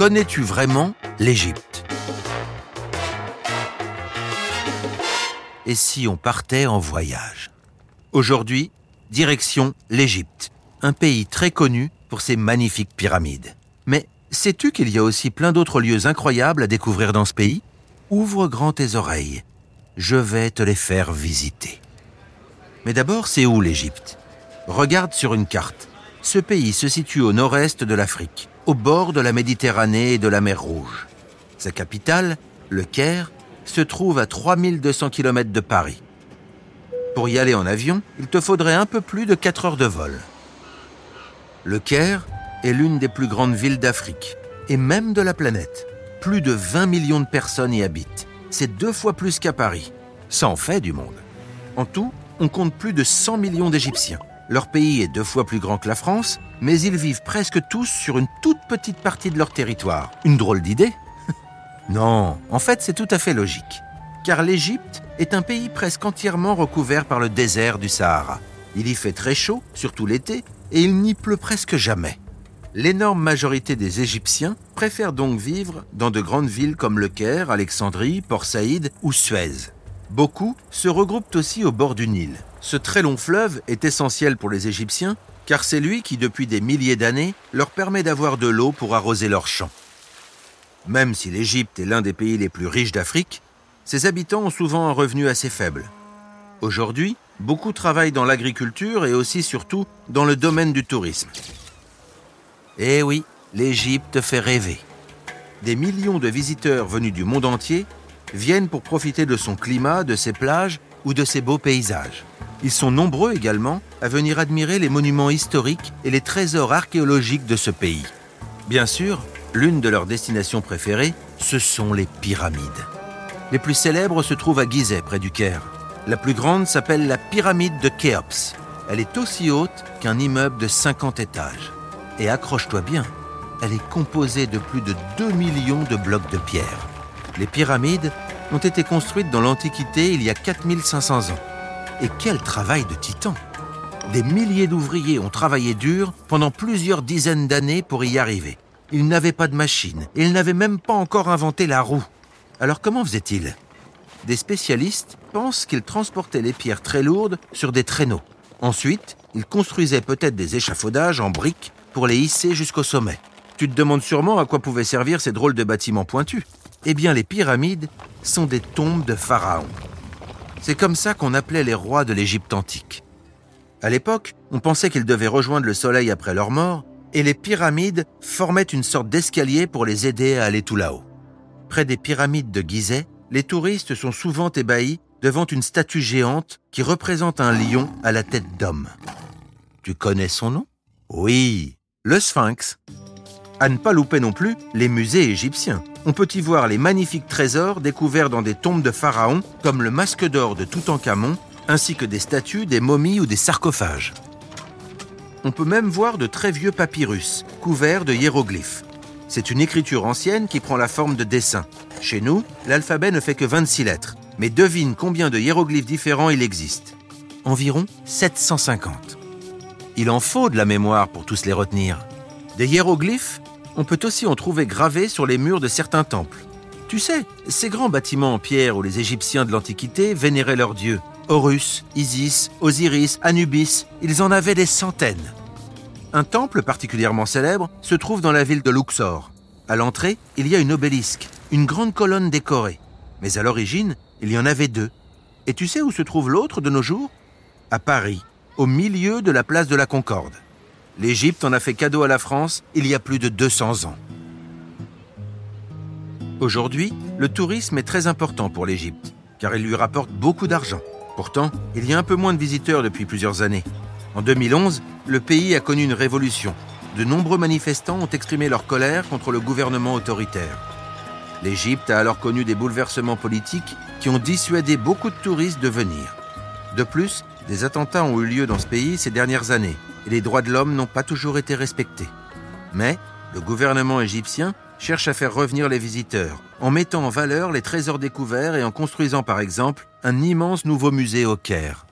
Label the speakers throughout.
Speaker 1: Connais-tu vraiment l'Égypte? Et si on partait en voyage? Aujourd'hui, direction l'Égypte, un pays très connu pour ses magnifiques pyramides. Mais sais-tu qu'il y a aussi plein d'autres lieux incroyables à découvrir dans ce pays? Ouvre grand tes oreilles, je vais te les faire visiter. Mais d'abord, c'est où l'Égypte? Regarde sur une carte. Ce pays se situe au nord-est de l'Afrique, au bord de la Méditerranée et de la mer Rouge. Sa capitale, le Caire, se trouve à 3200 km de Paris. Pour y aller en avion, il te faudrait un peu plus de 4 heures de vol. Le Caire est l'une des plus grandes villes d'Afrique, et même de la planète. Plus de 20 millions de personnes y habitent. C'est deux fois plus qu'à Paris. Ça en fait du monde. En tout, on compte plus de 100 millions d'Égyptiens. Leur pays est deux fois plus grand que la France, mais ils vivent presque tous sur une toute petite partie de leur territoire. Une drôle d'idée Non, en fait c'est tout à fait logique. Car l'Égypte est un pays presque entièrement recouvert par le désert du Sahara. Il y fait très chaud, surtout l'été, et il n'y pleut presque jamais. L'énorme majorité des Égyptiens préfèrent donc vivre dans de grandes villes comme Le Caire, Alexandrie, Port Saïd ou Suez. Beaucoup se regroupent aussi au bord du Nil. Ce très long fleuve est essentiel pour les Égyptiens car c'est lui qui, depuis des milliers d'années, leur permet d'avoir de l'eau pour arroser leurs champs. Même si l'Égypte est l'un des pays les plus riches d'Afrique, ses habitants ont souvent un revenu assez faible. Aujourd'hui, beaucoup travaillent dans l'agriculture et aussi surtout dans le domaine du tourisme. Eh oui, l'Égypte fait rêver. Des millions de visiteurs venus du monde entier viennent pour profiter de son climat, de ses plages ou de ses beaux paysages. Ils sont nombreux également à venir admirer les monuments historiques et les trésors archéologiques de ce pays. Bien sûr, l'une de leurs destinations préférées, ce sont les pyramides. Les plus célèbres se trouvent à Gizeh, près du Caire. La plus grande s'appelle la pyramide de Khéops. Elle est aussi haute qu'un immeuble de 50 étages. Et accroche-toi bien, elle est composée de plus de 2 millions de blocs de pierre. Les pyramides ont été construites dans l'Antiquité il y a 4500 ans. Et quel travail de titan Des milliers d'ouvriers ont travaillé dur pendant plusieurs dizaines d'années pour y arriver. Ils n'avaient pas de machine et ils n'avaient même pas encore inventé la roue. Alors comment faisaient-ils? Des spécialistes pensent qu'ils transportaient les pierres très lourdes sur des traîneaux. Ensuite, ils construisaient peut-être des échafaudages en briques pour les hisser jusqu'au sommet. Tu te demandes sûrement à quoi pouvaient servir ces drôles de bâtiments pointus. Eh bien, les pyramides sont des tombes de pharaons. C'est comme ça qu'on appelait les rois de l'Égypte antique. À l'époque, on pensait qu'ils devaient rejoindre le soleil après leur mort, et les pyramides formaient une sorte d'escalier pour les aider à aller tout là-haut. Près des pyramides de Gizeh, les touristes sont souvent ébahis devant une statue géante qui représente un lion à la tête d'homme. Tu connais son nom? Oui, le Sphinx. À ne pas louper non plus les musées égyptiens. On peut y voir les magnifiques trésors découverts dans des tombes de pharaons, comme le masque d'or de Toutankhamon, ainsi que des statues, des momies ou des sarcophages. On peut même voir de très vieux papyrus, couverts de hiéroglyphes. C'est une écriture ancienne qui prend la forme de dessins. Chez nous, l'alphabet ne fait que 26 lettres, mais devine combien de hiéroglyphes différents il existe. Environ 750. Il en faut de la mémoire pour tous les retenir. Des hiéroglyphes, on peut aussi en trouver gravés sur les murs de certains temples. Tu sais, ces grands bâtiments en pierre où les Égyptiens de l'Antiquité vénéraient leurs dieux. Horus, Isis, Osiris, Anubis, ils en avaient des centaines. Un temple particulièrement célèbre se trouve dans la ville de Luxor. À l'entrée, il y a une obélisque, une grande colonne décorée. Mais à l'origine, il y en avait deux. Et tu sais où se trouve l'autre de nos jours? À Paris, au milieu de la place de la Concorde. L'Égypte en a fait cadeau à la France il y a plus de 200 ans. Aujourd'hui, le tourisme est très important pour l'Égypte, car il lui rapporte beaucoup d'argent. Pourtant, il y a un peu moins de visiteurs depuis plusieurs années. En 2011, le pays a connu une révolution. De nombreux manifestants ont exprimé leur colère contre le gouvernement autoritaire. L'Égypte a alors connu des bouleversements politiques qui ont dissuadé beaucoup de touristes de venir. De plus, des attentats ont eu lieu dans ce pays ces dernières années et les droits de l'homme n'ont pas toujours été respectés. Mais le gouvernement égyptien cherche à faire revenir les visiteurs en mettant en valeur les trésors découverts et en construisant par exemple un immense nouveau musée au Caire.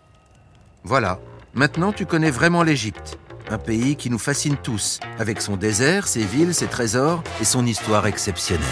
Speaker 1: Voilà, maintenant tu connais vraiment l'Égypte. un pays qui nous fascine tous, avec son désert, ses villes, ses trésors et son histoire exceptionnelle.